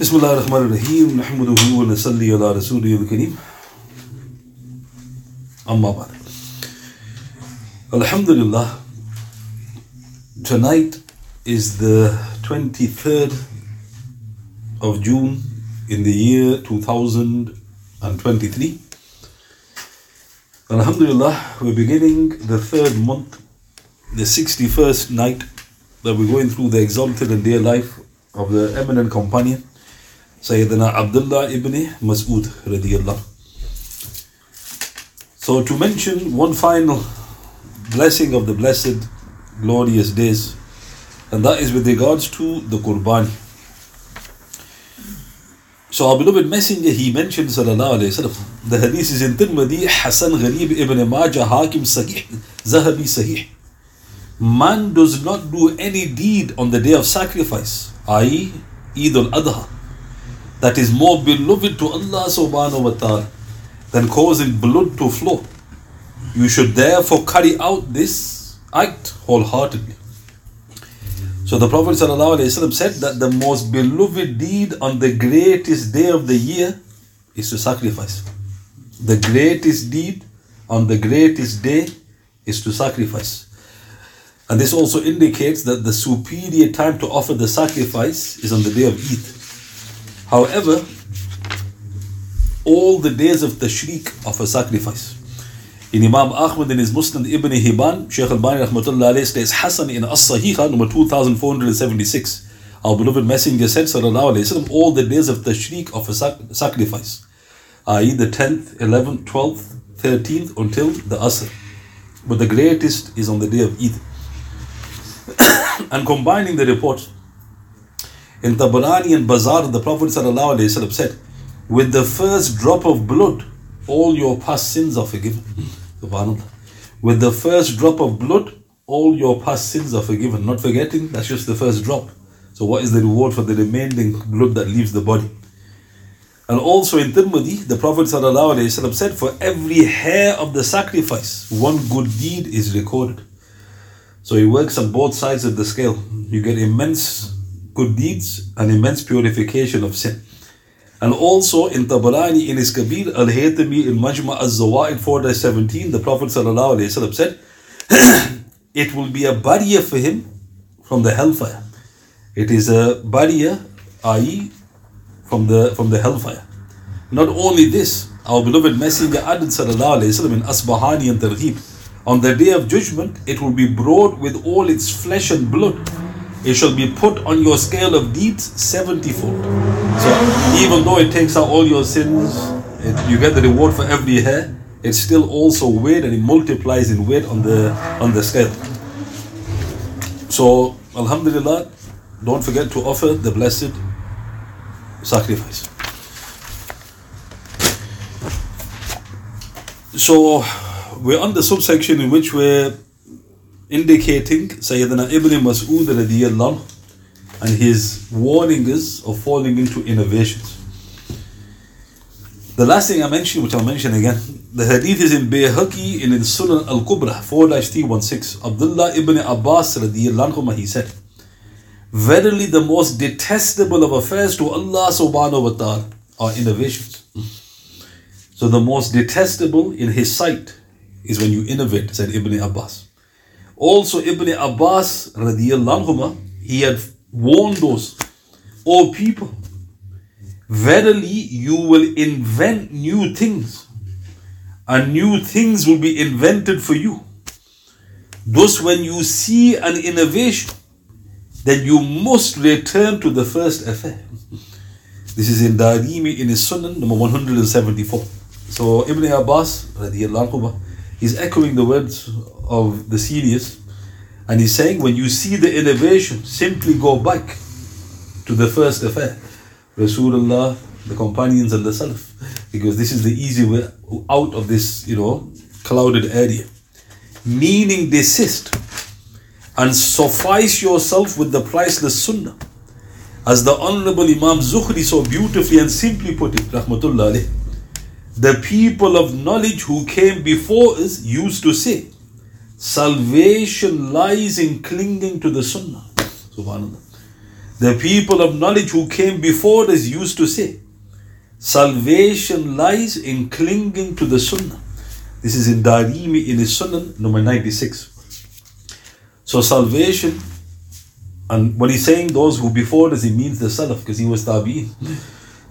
بسم الله الرحمن الرحيم نحمده ونصلي على رسوله الكريم أما بعد Alhamdulillah tonight is the 23rd of June in the year 2023 Alhamdulillah we're beginning the third month the 61st night that we're going through the exalted and dear life of the eminent companion Sayyidina Abdullah ibn Mas'ud radiyallahu. So to mention one final blessing of the blessed glorious days and that is with regards to the Qurbani. So our beloved messenger he mentioned sallallahu alayhi wasallam the hadith is in Tirmidhi Hasan Gharib ibn Majah Hakim Sahih Zahabi Sahih man does not do any deed on the day of sacrifice i.e. Eid al-Adha that is more beloved to Allah subhanahu wa ta'ala than causing blood to flow. You should therefore carry out this act wholeheartedly. So the Prophet said that the most beloved deed on the greatest day of the year is to sacrifice. The greatest deed on the greatest day is to sacrifice. And this also indicates that the superior time to offer the sacrifice is on the day of Eid. However, all the days of the tashriq of a sacrifice. In Imam Ahmad in his Musnad Ibn Hibban, Shaykh al-Bani rahmatullah alayhi Hassan in As-Sahiha number 2476. Our beloved messenger said sallallahu alayhi wasallam all the days of the tashriq of a sac- sacrifice, i.e. the 10th, 11th, 12th, 13th until the Asr. But the greatest is on the day of Eid. and combining the reports, in Tabarani and Bazar, the Prophet ﷺ said, With the first drop of blood, all your past sins are forgiven. Subhanallah. With the first drop of blood, all your past sins are forgiven. Not forgetting, that's just the first drop. So, what is the reward for the remaining blood that leaves the body? And also in Tirmidhi, the Prophet ﷺ said, For every hair of the sacrifice, one good deed is recorded. So, it works on both sides of the scale. You get immense good deeds and immense purification of sin. And also in Tabarani in his Kabir al Haytami in Majma al Zawaid 4 17, the Prophet ﷺ said, It will be a barrier for him from the hellfire. It is a barrier, i.e., from the from the hellfire. Not only this, our beloved Messenger added وسلم, in Asbahani and Targhib, on the day of judgment, it will be brought with all its flesh and blood it shall be put on your scale of deeds 70 fold. So even though it takes out all your sins, it, you get the reward for every hair, it's still also weighed and it multiplies in weight on the on the scale. So Alhamdulillah, don't forget to offer the blessed sacrifice. So we're on the subsection in which we're indicating Sayyidina Ibn Mas'ud radiyallahu and his warning us of falling into innovations. The last thing I mentioned, which I'll mention again, the hadith is in Bayhaqi in Sunan al Kubra 4 316. Abdullah ibn Abbas radiyallahu he said, Verily the most detestable of affairs to Allah subhanahu wa ta'ala are innovations. So the most detestable in his sight is when you innovate, said Ibn Abbas. Also, Ibn Abbas radiallahu he had warned those, O people, verily you will invent new things, and new things will be invented for you. Thus, when you see an innovation, then you must return to the first affair. This is in Darimi in his Sunan number 174. So Ibn Abbas radiallahu he's echoing the words of the serious and he's saying when you see the innovation simply go back to the first affair. Rasulullah the companions and the Salaf. Because this is the easy way out of this you know clouded area. Meaning desist and suffice yourself with the priceless sunnah. As the honorable Imam Zuhri so beautifully and simply put it rahmatullah alayh the people of knowledge who came before us used to say, Salvation lies in clinging to the Sunnah. Subhanallah. The people of knowledge who came before us used to say, Salvation lies in clinging to the Sunnah. This is in Darimi in his Sunnah, number 96. So salvation, and what he's saying those who before us, he means the Salaf, because he was Tabi'in.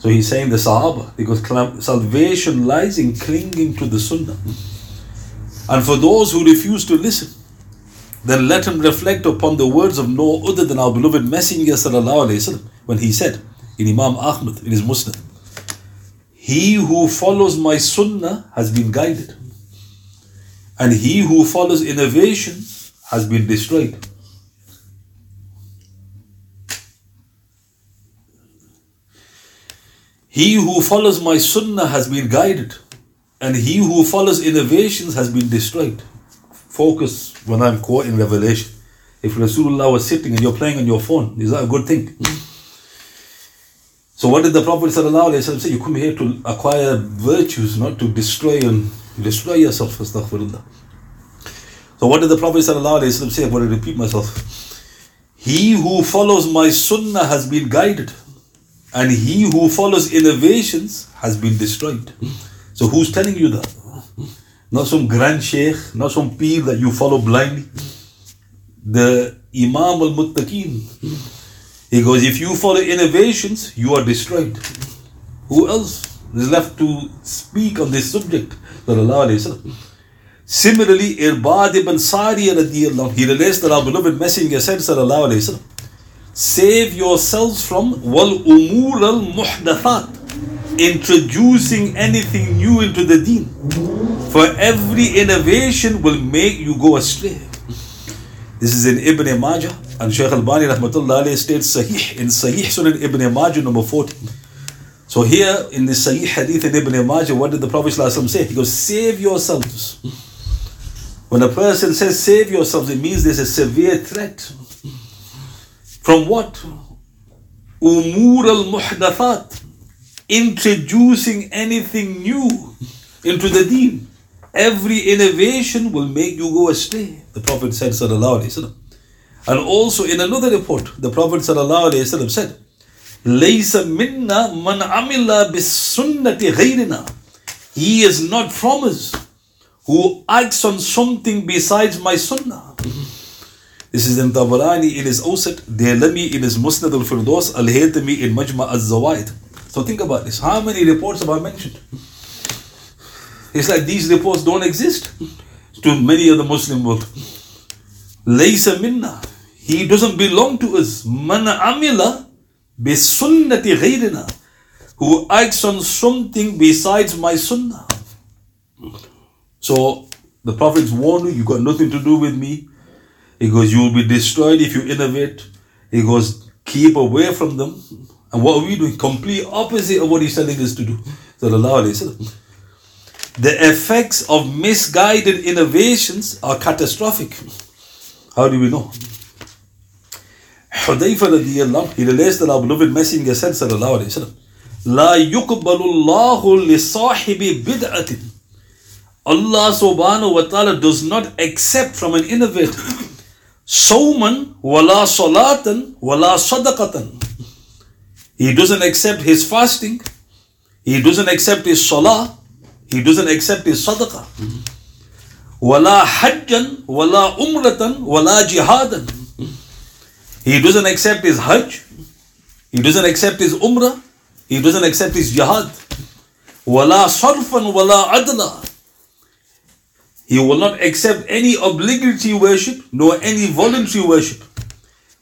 So he's saying the Sahaba, because salvation lies in clinging to the Sunnah. And for those who refuse to listen, then let him reflect upon the words of no other than our beloved Messenger وسلم, when he said in Imam Ahmad in his Musnad, He who follows my Sunnah has been guided, and he who follows innovation has been destroyed. He who follows my sunnah has been guided, and he who follows innovations has been destroyed. Focus when I'm quoting Revelation. If Rasulullah was sitting and you're playing on your phone, is that a good thing? So what did the Prophet say? You come here to acquire virtues, not to destroy and destroy yourself. Astaghfirullah. So what did the Prophet say? I'm going to repeat myself. He who follows my sunnah has been guided, and he who follows innovations has been destroyed. So who's telling you that? Not some grand sheikh, not some peer that you follow blindly. The Imam al-Muttaqeen. He goes, if you follow innovations, you are destroyed. Who else is left to speak on this subject? Similarly, Irbad ibn Sari al he relates that our beloved Messenger said, Save yourselves from wal umur al muhdathat, introducing anything new into the deen. For every innovation will make you go astray. This is in Ibn Majah, and Shaykh Al-Bani rahmatullah states Sahih in Sahih Sunan Ibn Majah number 40. So here in the Sahih Hadith in Ibn Majah, what did the Prophet say? He goes, save yourselves. When a person says save yourselves, it means there's a severe threat. From what? Umur al-muhdathat. Introducing anything new into the deen. Every innovation will make you go astray. The Prophet said, Sallallahu Alaihi Wasallam. And also in another report, the Prophet Sallallahu Alaihi Wasallam said, لَيْسَ مِنَّا مَنْ عَمِلَ بِالسُنَّةِ غَيْرِنَا He is not from us who acts on something besides my sunnah. This is in Tabarani in his Awsat, in his Musnad al-Firdaus, Al-Haytami in Majma al-Zawaid. So think about this. How many reports have I mentioned? It's like these reports don't exist to many of the Muslim world. Laysa minna. He doesn't belong to us. Man amila bi sunnati ghayrina. Who acts on something besides my sunnah. So the prophets warn you, you got nothing to do with me. He goes, you will be destroyed if you innovate. He goes, keep away from them. And what are we doing? Complete opposite of what he's telling us to do. Sallallahu Alaihi Wasallam. The effects of misguided innovations are catastrophic. How do we know? Hudayfa radiallahu he relates that our beloved messenger said sallallahu alayhi wa sallam لا يقبل الله لصاحب بدعة Allah subhanahu wa ta'ala does not accept from an innovator Sawman wala salatan wala sadaqatan. He doesn't accept his fasting. He doesn't accept his salah. He doesn't accept his sadaqah. Wala hajjan wala umratan wala jihadan. He doesn't accept his hajj. He doesn't accept his umrah. He doesn't accept his jihad. Wala sarfan wala adla. He will not accept any obligatory worship nor any voluntary worship.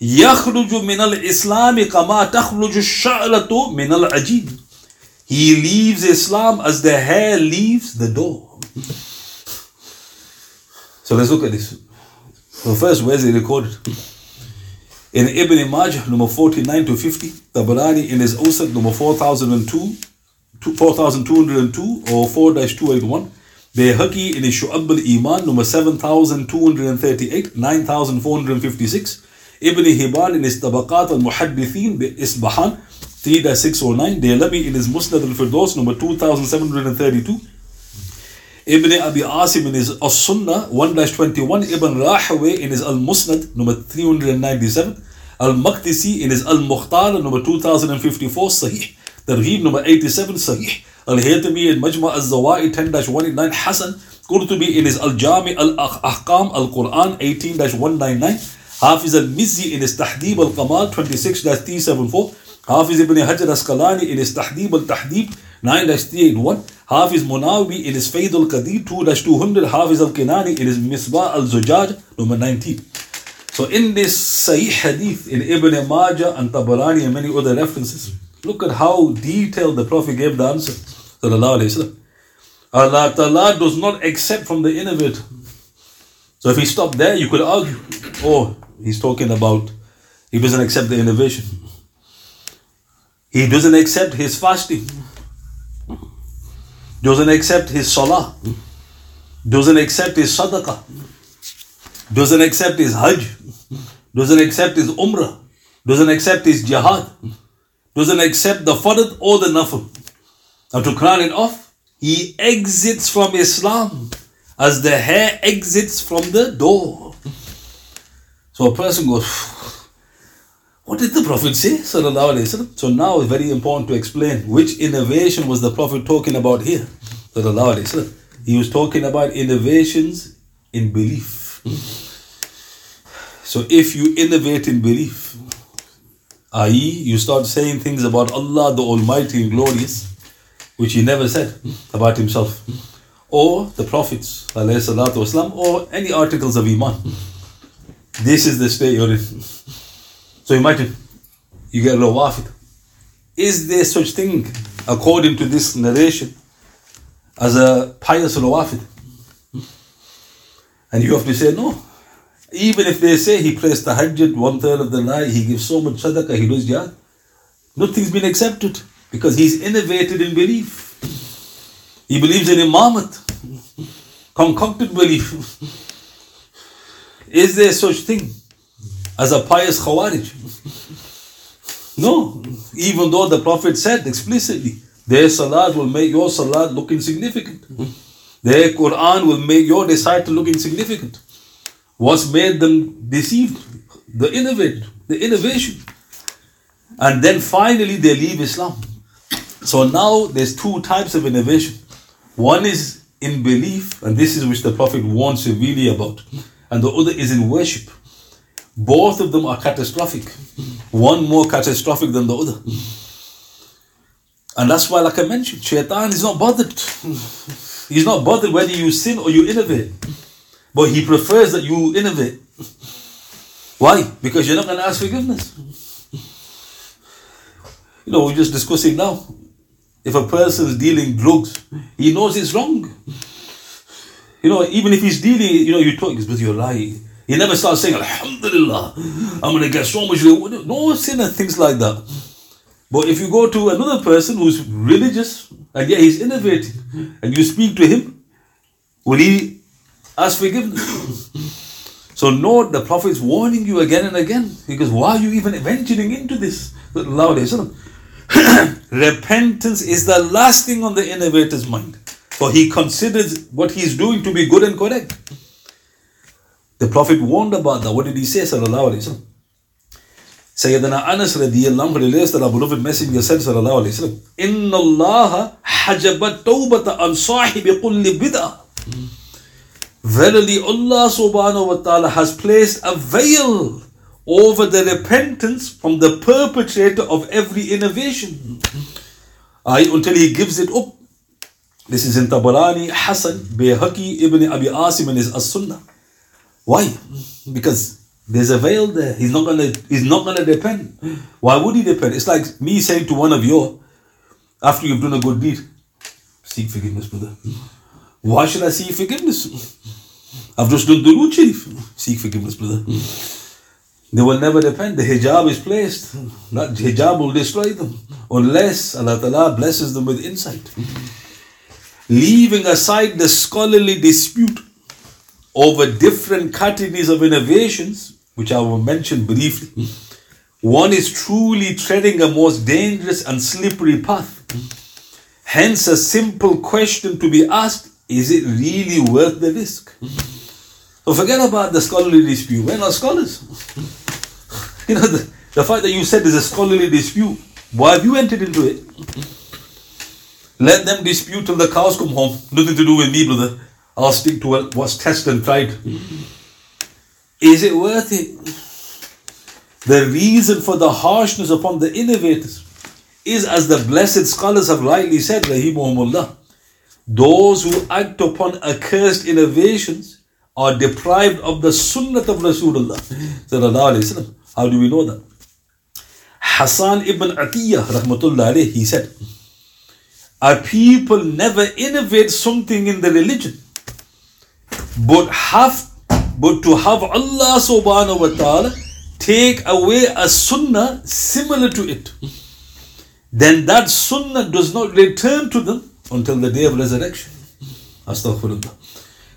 يخرج من الإسلام كما تخرج الشعرة من العجين. He leaves Islam as the hair leaves the door. so let's look at this. Well, first, where's it recorded? In Ibn Majah, number 49 to 50, Tabarani in his Awsat, number 4002, 4202 or 4 281, Bayhaqi in his Shu'ab al Iman, number 7238, 9456, Ibn Hibban in his Tabaqat al Muhaddithin, Isbahan, 3-609, Daylami in his Musnad al-Firdaus, number 2732. Ibn Abi Asim in his As-Sunnah, 1-21. Ibn Rahaway in his Al-Musnad, number 397. Al-Maqdisi in his Al-Mukhtar number 2054 Sahih. Targhib number 87 Sahih. Al-Haytami in Majma al-Zawa'id 10-189 Hasan. Qurtubi in his Al-Jami Al-Ahkam Al-Quran 18-199. Hafiz al-Mizzi in his Tahdib al-Kamal 26-374. Hafiz ibn Hajar Asqalani in his Tahdib al-Tahdib 9-381. Hafiz Munawi in his Fayd al-Qadir 2-200. Hafiz al-Kinani in his Misbah al-Zujaj number 19. So in this Sahih Hadith in Ibn Majah and Tabarani and many other references, look at how detailed the Prophet gave the answer. Allah Ta'ala does not accept from the innovator. So if he stopped there, you could argue, oh, he's talking about he doesn't accept the innovation. He doesn't accept his fasting. Doesn't accept his salah. Doesn't accept his sadaqah. Doesn't accept his hajj. Doesn't accept his umrah. Doesn't accept his jihad. Doesn't accept the fard or the nafl. Now to crown it off, he exits from Islam as the hair exits from the door. So a person goes, What did the Prophet say? So now it's very important to explain which innovation was the Prophet talking about here. He was talking about innovations in belief. So if you innovate in belief, i.e., you start saying things about Allah the Almighty and Glorious, which He never said about Himself, or the Prophets, والسلام, or any articles of Iman. This is the state you're in. So imagine, you get a rawafid. Is there such thing, according to this narration, as a pious rawafid? And you have to say no. Even if they say he prays tahajjud one third of the night, he gives so much sadaqah, he does jihad, nothing's been accepted because he's innovated in belief. He believes in imamat, concocted belief. Is there such thing as a pious khawarij? No, even though the Prophet said explicitly, their salat will make your salat look insignificant. Their Quran will make your recital look insignificant. What's made them deceived? The innovate, the innovation. And then finally they leave Islam. So now there's two types of innovation. One is in belief, and this is which the Prophet warns severely about, and the other is in worship. Both of them are catastrophic. One more catastrophic than the other. And that's why, like I mentioned, shaitan is not bothered. He's not bothered whether you sin or you innovate. But he prefers that you innovate. Why? Because you're not going to ask forgiveness. You know, we're just discussing now. If a person is dealing drugs, he knows it's wrong. You know, even if he's dealing, you know, you talk, you're lying. He never starts saying, Alhamdulillah, I'm going to get so much. No sin and things like that. But if you go to another person who's religious and yet he's innovating, and you speak to him, will he ask forgiveness. so note the Prophet is warning you again and again because why are you even venturing into this? Repentance is the last thing on the innovator's mind. For he considers what he's doing to be good and correct. The Prophet warned about that. What did he say? Sallallahu Alaihi Wasallam. Sayyidina Anas radiallahu anhu relates that our beloved Messenger said sallallahu alayhi wasallam, Inna Allah hajabat tawbata an sahibi kulli bid'ah. Verily, Allah subhanahu wa ta'ala has placed a veil over the repentance from the perpetrator of every innovation. I, until he gives it up. This is in Tabarani, Hassan, Bayhaqi, Ibn Abi Asim, and his As-Sunnah. Why? Because there's a veil there. He's not gonna. He's not gonna repent. Why would he repent? It's like me saying to one of you, after you've done a good deed, seek forgiveness, brother. Why should I seek forgiveness? I've just done the Durood Sharif. Seek forgiveness, brother. They will never repent. The hijab is placed. Not hijab will destroy them. Unless Allah Ta'ala blesses them with insight. Leaving aside the scholarly dispute over different categories of innovations, which I will mention briefly, one is truly treading a most dangerous and slippery path. Hence, a simple question to be asked is it really worth the risk? So forget about the scholarly dispute. We're not scholars. You know, the, the fact that you said there's a scholarly dispute, why have you entered into it? Let them dispute till the cows come home. Nothing to do with me, brother. I'll stick to what's tested and tried. Is it worth it? The reason for the harshness upon the innovators is, as the blessed scholars have rightly said, Rahimahumullah, those who act upon accursed innovations are deprived of the sunnah of Rasulullah. How do we know that? Hassan ibn Atiyah, rahmatullah alayh, he said, A people never innovate something in the religion, but have but to have Allah subhanahu wa ta'ala take away a sunnah similar to it, then that sunnah does not return to them until the day of resurrection. Astaghfirullah.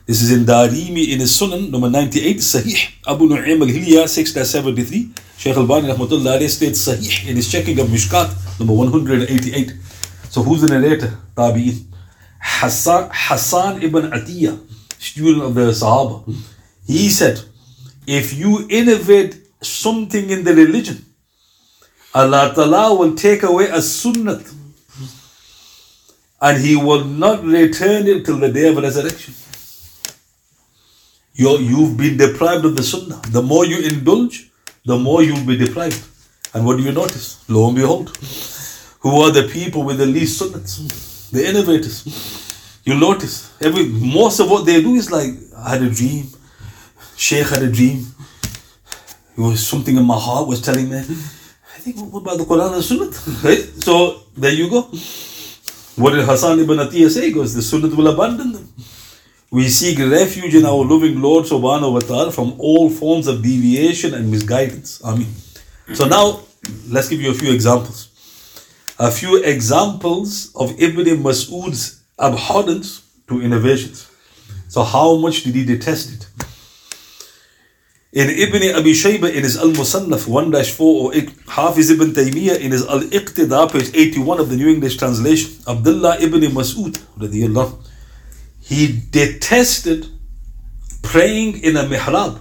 This is in Darimi in his Sunan, number 98, Sahih. Abu Nu'aym al-Hilya, 673. Shaykh al-Bani rahmatullah states Sahih in his checking of Mishkat, number 188. So who's the narrator? Tabi'in. Hassan, Hassan ibn Atiyah, student of the Sahaba. He said, if you innovate something in the religion, Allah Ta'ala will take away a sunnah and He will not return it till the day of resurrection. You you've been deprived of the sunnah. The more you indulge, the more you'll be deprived. And what do you notice? Lo and behold, who are the people with the least sunnahs? The innovators. You notice every most of what they do is like, I had a dream. Sheikh had a dream. It was something in my heart was telling me, I think what about the Quran and Sunnah? Right? So there you go. What did Hassan ibn Atiyah say? He goes, the Sunnah will abandon them. We seek refuge in our loving Lord subhanahu wa ta'ala from all forms of deviation and misguidance. Amen. So now let's give you a few examples. A few examples of Ibn Mas'ud's abhorrence to innovations. So how much did he detest it? In Ibn Abi Shayba in his Al-Musannaf 1-4 or Hafiz ibn Taymiyyah in his Al-Iqtida page 81 of the New English translation, Abdullah ibn Mas'ud radiallahu he detested praying in a mihrab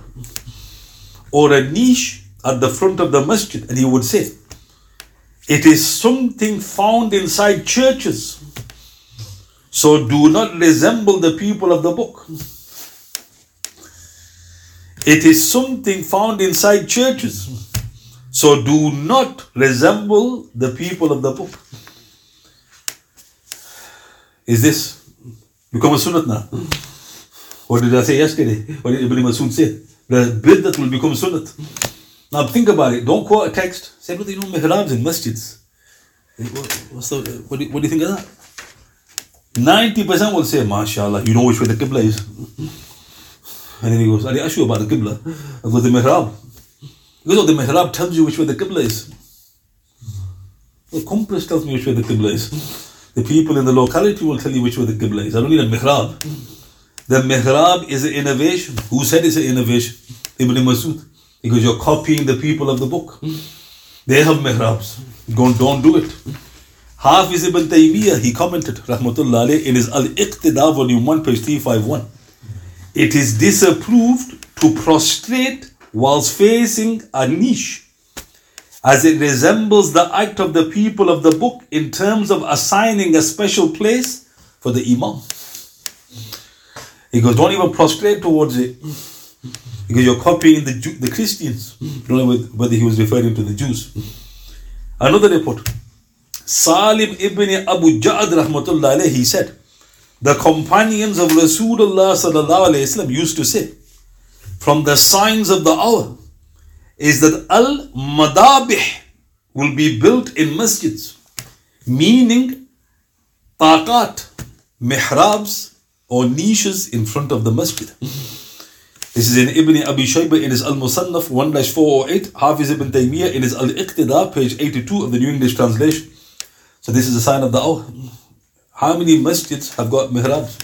or a niche at the front of the masjid and he would say it is something found inside churches. So do not resemble the people of the book. It is something found inside churches. So do not resemble the people of the book. Is this become a sunnah now. What did I say yesterday? What did Ibn Masud say? The bid'at will become sunnat Now think about it. Don't quote a text. Say, brother, you know mihrabs in masjids. What's the, what, do, what do you think of that? 90% will say, MashaAllah, you know which way the Qibla is. And then he goes, I ask you about the Qibla. I go, the mihrab. Goes, oh, the mihrab tells you which way the Qibla is. The compass tells me which way the Qibla is. The people in the locality will tell you which way the Qibla is. I don't need a mihrab. The mihrab is an innovation. Who said it's an innovation? Ibn Masud. Because you're copying the people of the book. They have mihrabs. Don't, don't do it. Hafiz ibn Taymiyyah, he commented, Rahmatullah alayh, in his Al-Iqtida, volume 1, page 351. It is disapproved to prostrate whilst facing a niche as it resembles the act of the people of the book in terms of assigning a special place for the Imam. He goes, don't even prostrate towards it. Because you're copying the, Jew, the Christians. I don't know whether he was referring to the Jews. Another report. Salim ibn Abu Ja'ad rahmatullah alayhi, he said, the companions of Rasulullah sallallahu wasallam used to say, from the signs of the hour is that al madabih will be built in masjids, meaning taqat, mihrabs or niches in front of the masjid. This is in Ibn Abi Shayba in his Al Musannaf 1 408, Hafiz ibn Taymiyyah in his Al Iqtida, page 82 of the New English translation. So, this is a sign of the hour. How many masjids have got mihrabs?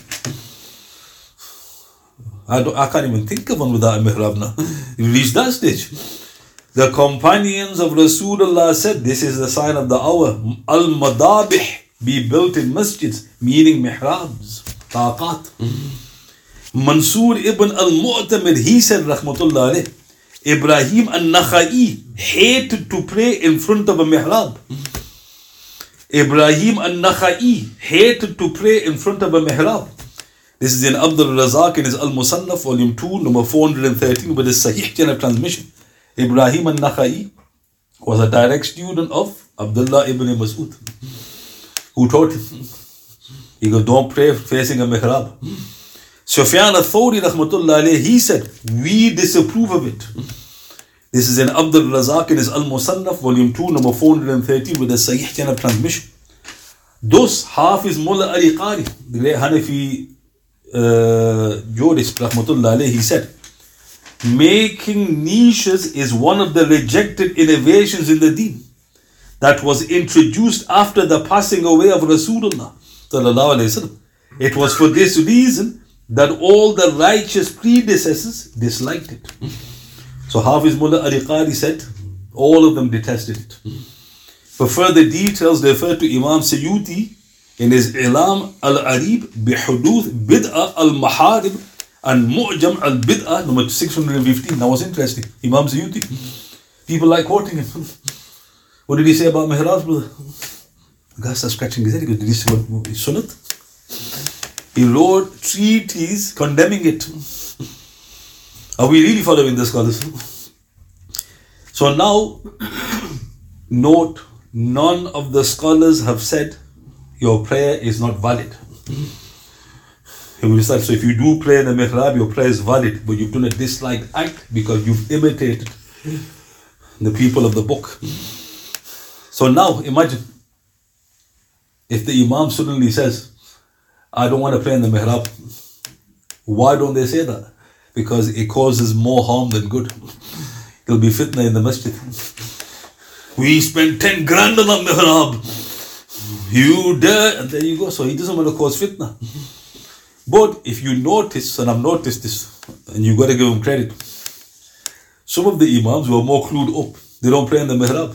I, don't, I can't even think of one without a mihrab now. You reach that stage. The companions of Rasulullah said, This is the sign of the hour. Al madabih be built in masjids, meaning mihrabs, taqat. Mm-hmm. Mansur ibn al Mu'tamir, he said, Rahmatullah alayh, Ibrahim an-Nakhai hated to pray in front of a mihrab. Mm-hmm. Ibrahim an-Nakhai hated to pray in front of a mihrab. This is in Abdul Razak in his Al-Musannaf, volume 2, number 413, with his Sahih chain of transmission. Ibrahim al-Nakhai was a direct student of Abdullah ibn Mas'ud, who taught him. He goes, don't pray facing a mihrab. Sufyan al-Thawri he said, we disapprove of it. This is in Abdul Razak in his Al-Musannaf, volume 2, number 413, with a Sahih chain of transmission. Thus, Hafiz Mullah Ali Qari, the great Hanafi uh, jurist, rahmatullah he said, making niches is one of the rejected innovations in the deen that was introduced after the passing away of Rasulullah. It was for this reason that all the righteous predecessors disliked it. So Hafiz Mullah Ali Qari said, all of them detested it. For further details, refer to Imam Suyuti in his Ilam al-Arib bihuduth bid'ah al-maharib and mu'jam al-bid'ah number 615. That was interesting. Imam Suyuti. People like quoting him. What did he say about mihrabs, brother? The guy scratching his head. He did he say what sunnat? He wrote treaties condemning it. Are we really following the scholars? So now, note, none of the scholars have said your prayer is not valid. So if you do pray in the mihrab, your prayer is valid, but you've done a disliked act because you've imitated the people of the book. So now imagine if the Imam suddenly says, I don't want to pray in the mihrab. Why don't they say that? Because it causes more harm than good. It'll be fitna in the masjid. We spent 10 grand on the mihrab. You dare, and there you go. So he doesn't want to cause fitna. But if you notice, and I've noticed this, and you've got to give them credit, some of the imams were more clued up. They don't pray in the mihrab.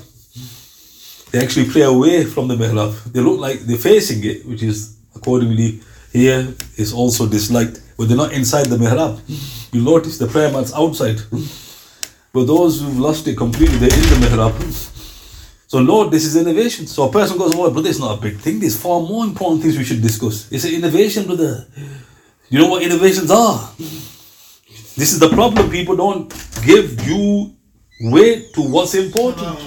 They actually pray away from the mihrab. They look like they're facing it, which is accordingly here is also disliked, but they're not inside the mihrab. You notice the prayer mat's outside. But those who've lost it completely, they're in the mihrab. So, Lord, this is innovation. So a person goes, Oh, brother, it's not a big thing. There's far more important things we should discuss. It's an innovation, brother. You know what innovations are? This is the problem. People don't give due weight to what's important.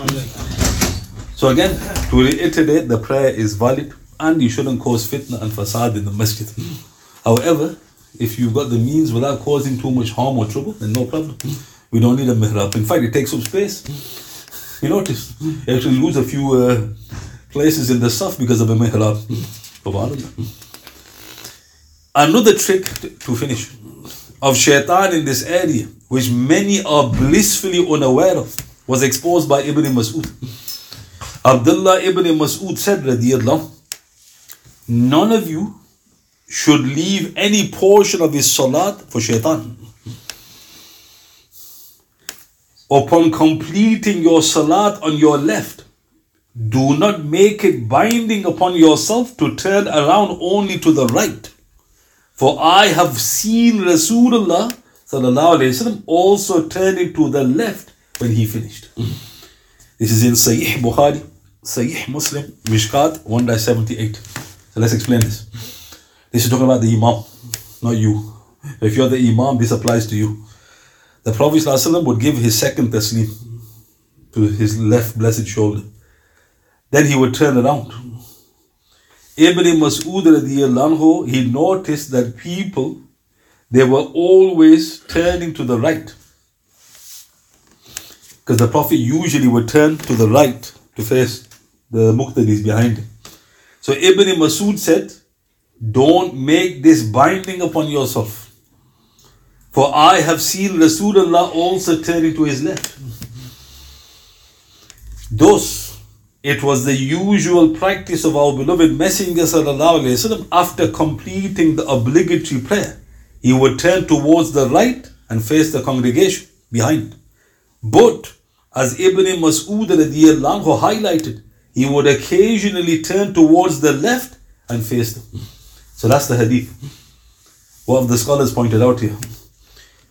So again, to reiterate, the prayer is valid and you shouldn't cause fitna and fasad in the masjid. However, if you've got the means without causing too much harm or trouble, then no problem. We don't need a mihrab. In fact, it takes up space. You notice, actually lose a few uh, places in the stuff because of a mihrab. Another trick to finish of shaitan in this area, which many are blissfully unaware of, was exposed by Ibn Mas'ud. Abdullah ibn Mas'ud said, radiyallahu, none of you should leave any portion of his salat for shaitan Upon completing your salat on your left, do not make it binding upon yourself to turn around only to the right. For I have seen Rasulullah وسلم, also turning to the left when he finished. This is in Sahih Bukhari, Sahih Muslim, Mishkat 1-78. So let's explain this. This is talking about the Imam, not you. If you're the Imam, this applies to you. The Prophet ﷺ would give his second taslim to his left blessed shoulder. Then he would turn around. Ibn Mas'ud he noticed that people, they were always turning to the right. Because the Prophet usually would turn to the right to face the muqtadis behind him. So Ibn Mas'ud said, don't make this binding upon yourself. For I have seen Rasulullah also turning to his left. Thus, it was the usual practice of our beloved Messenger وسلم, after completing the obligatory prayer. He would turn towards the right and face the congregation behind. But as Ibn Mas'ud highlighted, he would occasionally turn towards the left and face them. So that's the hadith. What the scholars pointed out here.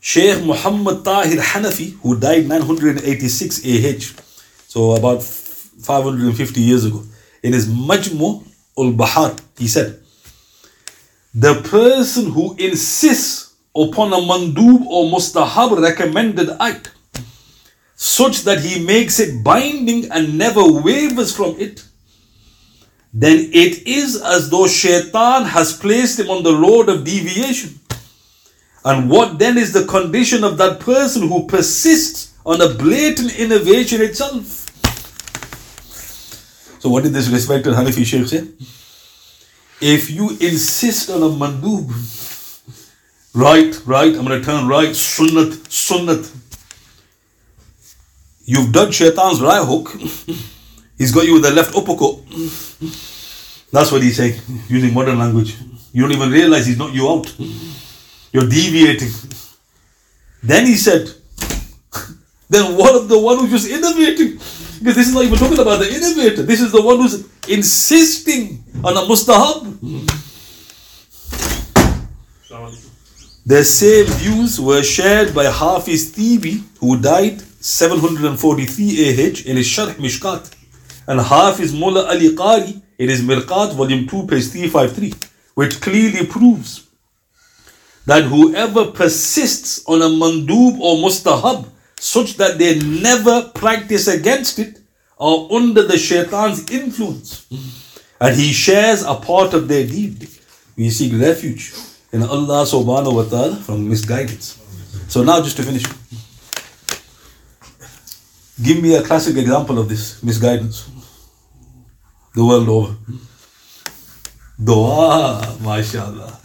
Sheikh Muhammad Tahir Hanafi, who died 986 AH, so about 550 years ago, in his Majmu ul Bahar, he said, The person who insists upon a mandub or mustahab recommended act, such that he makes it binding and never wavers from it, then it is as though shaitan has placed him on the road of deviation. And what then is the condition of that person who persists on a blatant innovation itself? So, what did this respected Hanafi Sheikh say? If you insist on a mandub, right, right, I'm going to turn right, sunnat, sunnat, you've done shaitan's right hook, he's got you with the left uppercut. That's what he's saying, using modern language. You don't even realize he's not you out. You're deviating. Then he said, then what of the one who's just innovating? Because this is not even talking about the innovator. This is the one who's insisting on a mustahab. The same views were shared by Hafiz Tibi, who died 743 AH in his Sharh Mishkat, and Hafiz Mullah Ali Qari in his Mirqat, volume 2, page 353, which clearly proves that whoever persists on a mandub or mustahab such that they never practice against it are under the shaitan's influence and he shares a part of their deed. We seek refuge in Allah subhanahu wa ta'ala from misguidance. So now just to finish. Give me a classic example of this misguidance. The world over. Dua, mashallah.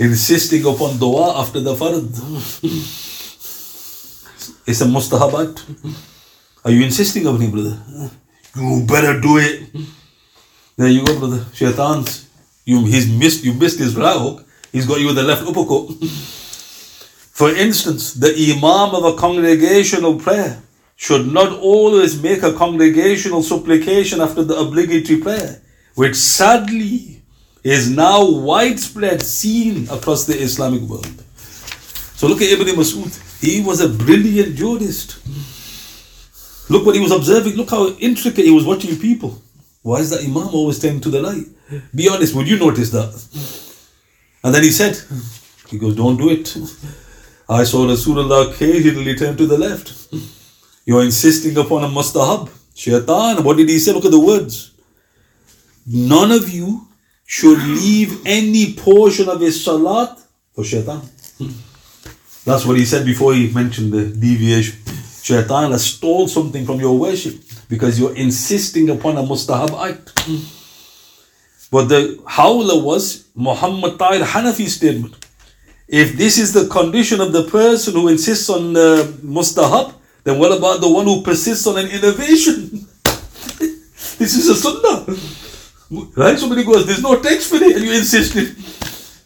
Insisting upon dua after the fard. It's a mustahabat. Are you insisting upon it, brother? You better do it. There you go, brother. Shaitans. You he's missed you missed his right hook. He's got you with the left uppercut. For instance, the imam of a congregational prayer should not always make a congregational supplication after the obligatory prayer, which sadly is now widespread seen across the Islamic world. So look at Ibn Mas'ud. He was a brilliant jurist. Look what he was observing. Look how intricate he was watching people. Why is that Imam always turning to the right? Be honest, would you notice that? And then he said, he goes, don't do it. I saw Rasulullah occasionally turn to the left. You're insisting upon a mustahab. Shaitan, what did he say? Look at the words. None of you should leave any portion of his salat for shaitan. That's what he said before he mentioned the deviation. Shaitan has stole something from your worship because you're insisting upon a mustahab act. But the hawla was Muhammad Tahir Hanafi's statement. If this is the condition of the person who insists on uh, mustahab, then what about the one who persists on an innovation? this is a sunnah. Right? Somebody goes, there's no text for it, and you insist it.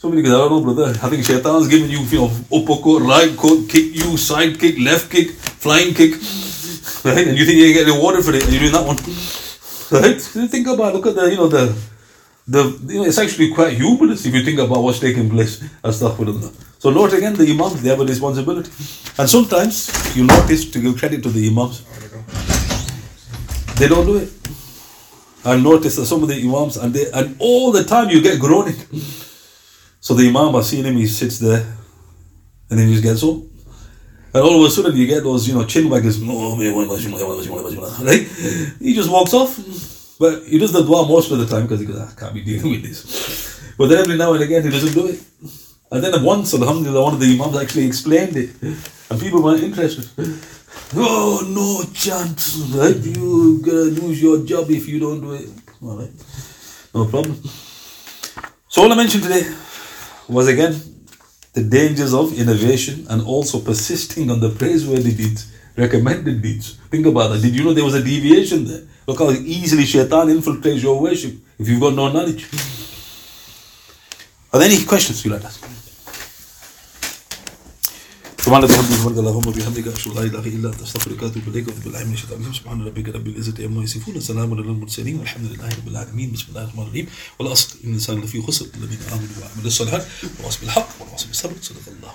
Somebody goes, I don't know, brother. I think shaitan's giving you, you know, uppercut, right cut, kick you, side kick, left kick, flying kick. Right? And you think you're get rewarded for it, and you're doing that one. Right? Think about, look at the, you know, the, the, you know, it's actually quite humorous if you think about what's taking place. Astaghfirullah. So note again, the imams, they have a responsibility. And sometimes you notice to give credit to the imams. They don't do it. I noticed that some of the imams, and they, and all the time you get groaning. So the imam, I've seen him, he sits there, and then he just gets up. And all of a sudden you get those, you know, chin waggers, right? He just walks off. But he does the dua most of the time because he goes, "Ah, I can't be dealing with this. But then every now and again he doesn't do it. And then once, alhamdulillah, one of the imams actually explained it. And people weren't interested. Oh, no chance. Right? You're going to lose your job if you don't do it. All right. No problem. So all I mentioned today was again the dangers of innovation and also persisting on the praiseworthy deeds, recommended deeds. Think about that. Did you know there was a deviation there? Look how easily shaitan infiltrates your worship if you've got no knowledge. Are there any questions you like ask? سبحان ربي الحمد لله اللهم بحمدك أشهد أن لا إله إلا أنت أستغفرك وأتوب إليك واتوب بالله من الشيطان الرجيم سبحان ربك رب العزة عما يصفون وسلام على المرسلين والحمد لله رب العالمين. بسم الله الرحمن الرحيم. والأصل إن الإنسان لفي خسر الذين آمنوا وعملوا الصالحات وواصل بالحق وواصل بالصبر صدق الله.